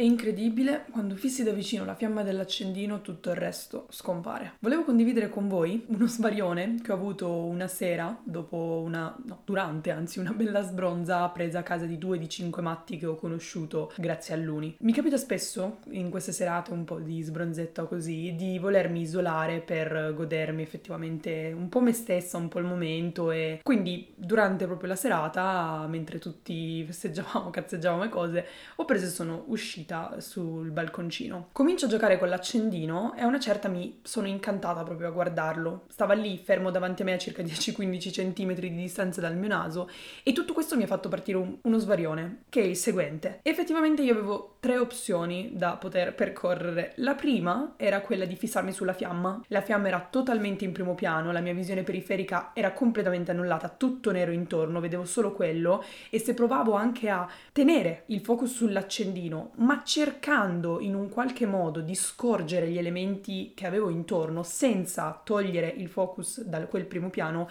È incredibile, quando fissi da vicino la fiamma dell'accendino tutto il resto scompare. Volevo condividere con voi uno svarione che ho avuto una sera, dopo una... no, durante anzi una bella sbronza presa a casa di due di cinque matti che ho conosciuto grazie all'Uni. Mi capita spesso, in queste serate un po' di sbronzetta così, di volermi isolare per godermi effettivamente un po' me stessa, un po' il momento e quindi durante proprio la serata, mentre tutti festeggiavamo, cazzeggiavamo e cose, ho preso e sono uscita uscita sul balconcino. Comincio a giocare con l'accendino e a una certa mi sono incantata proprio a guardarlo. Stava lì fermo davanti a me a circa 10-15 cm di distanza dal mio naso e tutto questo mi ha fatto partire un, uno svarione, che è il seguente. Effettivamente io avevo tre opzioni da poter percorrere. La prima era quella di fissarmi sulla fiamma. La fiamma era totalmente in primo piano, la mia visione periferica era completamente annullata, tutto nero intorno, vedevo solo quello e se provavo anche a tenere il focus sull'accendino, ma cercando in un qualche modo di scorgere gli elementi che avevo intorno senza togliere il focus da quel primo piano,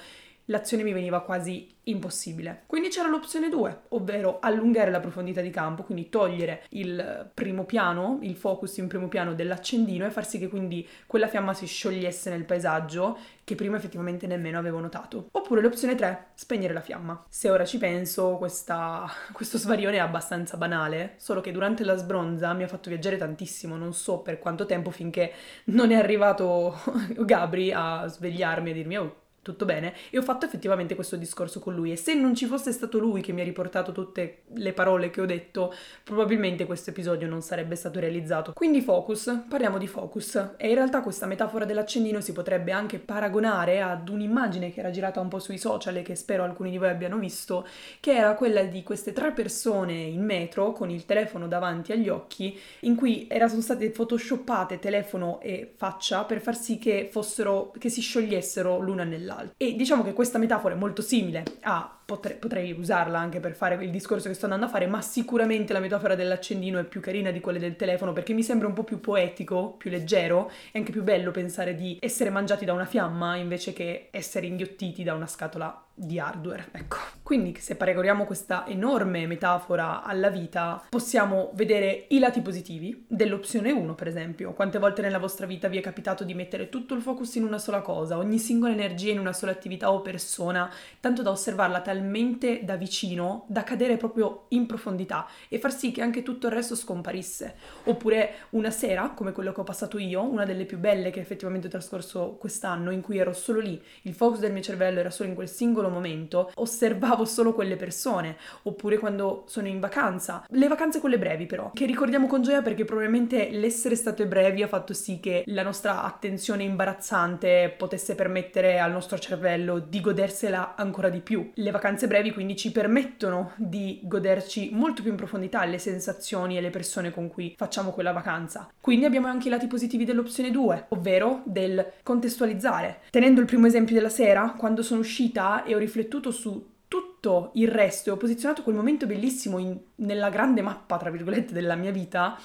l'azione mi veniva quasi impossibile. Quindi c'era l'opzione 2, ovvero allungare la profondità di campo, quindi togliere il primo piano, il focus in primo piano dell'accendino e far sì che quindi quella fiamma si sciogliesse nel paesaggio che prima effettivamente nemmeno avevo notato. Oppure l'opzione 3, spegnere la fiamma. Se ora ci penso, questa, questo svarione è abbastanza banale, solo che durante la sbronza mi ha fatto viaggiare tantissimo, non so per quanto tempo finché non è arrivato Gabri a svegliarmi e dirmi oh tutto bene? E ho fatto effettivamente questo discorso con lui e se non ci fosse stato lui che mi ha riportato tutte le parole che ho detto probabilmente questo episodio non sarebbe stato realizzato. Quindi focus parliamo di focus. E in realtà questa metafora dell'accendino si potrebbe anche paragonare ad un'immagine che era girata un po' sui social e che spero alcuni di voi abbiano visto che era quella di queste tre persone in metro con il telefono davanti agli occhi in cui erano state photoshoppate telefono e faccia per far sì che fossero che si sciogliessero l'una nell'altra dell'altro. E diciamo che questa metafora è molto simile a potrei, potrei, usarla anche per fare il discorso che sto andando a fare, ma sicuramente la metafora dell'accendino è più carina di quelle del telefono perché mi sembra un po' più poetico, più leggero e anche più bello pensare di essere mangiati da una fiamma invece che essere inghiottiti da una scatola di hardware, ecco. Quindi se paragoniamo questa enorme metafora alla vita, possiamo vedere i lati positivi dell'opzione 1, per esempio. Quante volte nella vostra vita vi è capitato di mettere tutto il focus in una sola cosa, ogni singola energia in una sola attività o persona, tanto da osservarla talmente da vicino da cadere proprio in profondità e far sì che anche tutto il resto scomparisse. Oppure una sera, come quello che ho passato io, una delle più belle che effettivamente ho trascorso quest'anno, in cui ero solo lì, il focus del mio cervello era solo in quel singolo momento, osservavo solo quelle persone, oppure quando sono in vacanza, le vacanze quelle brevi però, che ricordiamo con gioia perché probabilmente l'essere state brevi ha fatto sì che la nostra attenzione imbarazzante potesse permettere al nostro cervello di godersela ancora di più. Le vacanze brevi quindi ci permettono di goderci molto più in profondità le sensazioni e le persone con cui facciamo quella vacanza. Quindi abbiamo anche i lati positivi dell'opzione 2, ovvero del contestualizzare. Tenendo il primo esempio della sera, quando sono uscita e ho riflettuto su tutto il resto e ho posizionato quel momento bellissimo in, nella grande mappa, tra virgolette, della mia vita,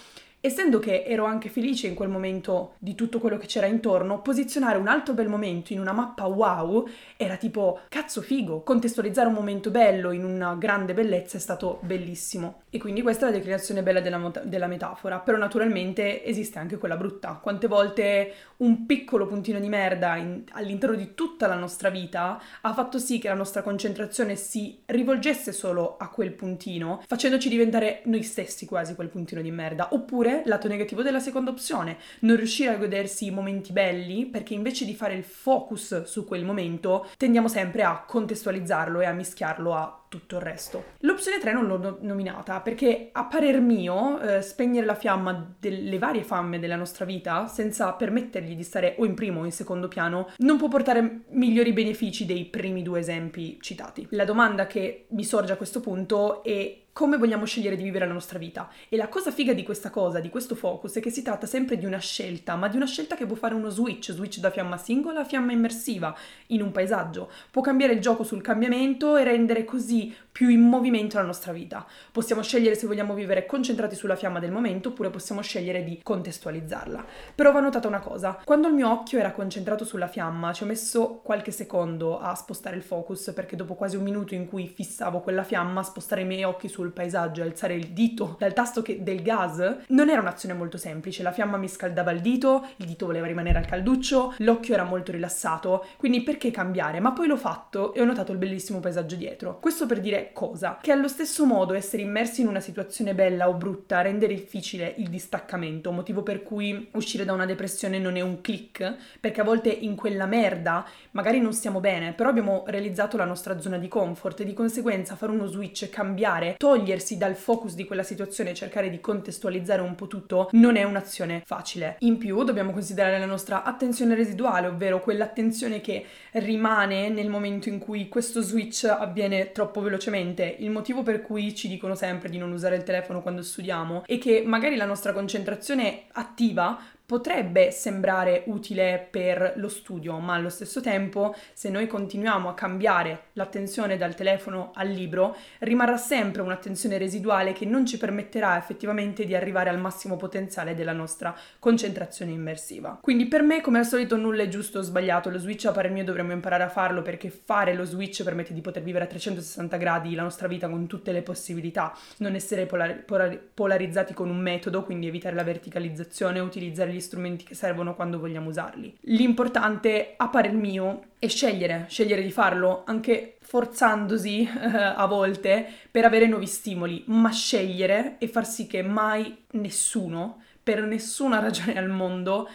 Essendo che ero anche felice in quel momento di tutto quello che c'era intorno, posizionare un altro bel momento in una mappa wow era tipo cazzo figo, contestualizzare un momento bello in una grande bellezza è stato bellissimo. E quindi questa è la declinazione bella della, della metafora, però naturalmente esiste anche quella brutta. Quante volte un piccolo puntino di merda in, all'interno di tutta la nostra vita ha fatto sì che la nostra concentrazione si rivolgesse solo a quel puntino, facendoci diventare noi stessi quasi quel puntino di merda, oppure lato negativo della seconda opzione, non riuscire a godersi i momenti belli perché invece di fare il focus su quel momento tendiamo sempre a contestualizzarlo e a mischiarlo a tutto il resto. L'opzione 3 non l'ho nominata perché a parer mio eh, spegnere la fiamma delle varie fiamme della nostra vita senza permettergli di stare o in primo o in secondo piano non può portare migliori benefici dei primi due esempi citati. La domanda che mi sorge a questo punto è come vogliamo scegliere di vivere la nostra vita. E la cosa figa di questa cosa, di questo focus, è che si tratta sempre di una scelta, ma di una scelta che può fare uno switch, switch da fiamma singola a fiamma immersiva in un paesaggio. Può cambiare il gioco sul cambiamento e rendere così see più in movimento la nostra vita. Possiamo scegliere se vogliamo vivere concentrati sulla fiamma del momento oppure possiamo scegliere di contestualizzarla. Però va notata una cosa, quando il mio occhio era concentrato sulla fiamma ci ho messo qualche secondo a spostare il focus perché dopo quasi un minuto in cui fissavo quella fiamma, spostare i miei occhi sul paesaggio e alzare il dito dal tasto che, del gas non era un'azione molto semplice, la fiamma mi scaldava il dito, il dito voleva rimanere al calduccio, l'occhio era molto rilassato, quindi perché cambiare? Ma poi l'ho fatto e ho notato il bellissimo paesaggio dietro. Questo per dire cosa? Che allo stesso modo essere immersi in una situazione bella o brutta rende difficile il distaccamento, motivo per cui uscire da una depressione non è un click, perché a volte in quella merda magari non stiamo bene, però abbiamo realizzato la nostra zona di comfort e di conseguenza fare uno switch, cambiare, togliersi dal focus di quella situazione e cercare di contestualizzare un po' tutto non è un'azione facile. In più dobbiamo considerare la nostra attenzione residuale, ovvero quell'attenzione che rimane nel momento in cui questo switch avviene troppo velocemente. Il motivo per cui ci dicono sempre di non usare il telefono quando studiamo è che magari la nostra concentrazione attiva potrebbe sembrare utile per lo studio, ma allo stesso tempo, se noi continuiamo a cambiare l'attenzione dal telefono al libro, rimarrà sempre un'attenzione residuale che non ci permetterà effettivamente di arrivare al massimo potenziale della nostra concentrazione immersiva. Quindi per me, come al solito, nulla è giusto o sbagliato, lo switch a parer mio dovremmo imparare a farlo perché fare lo switch permette di poter vivere a 360 gradi la nostra vita con tutte le possibilità, non essere polar- polar- polarizzati con un metodo, quindi evitare la verticalizzazione, utilizzare gli strumenti che servono quando vogliamo usarli. L'importante, a parer mio, è scegliere, scegliere di farlo, anche forzandosi eh, a volte per avere nuovi stimoli, ma scegliere e far sì che mai nessuno, per nessuna ragione al mondo,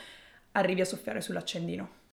arrivi a soffiare sull'accendino.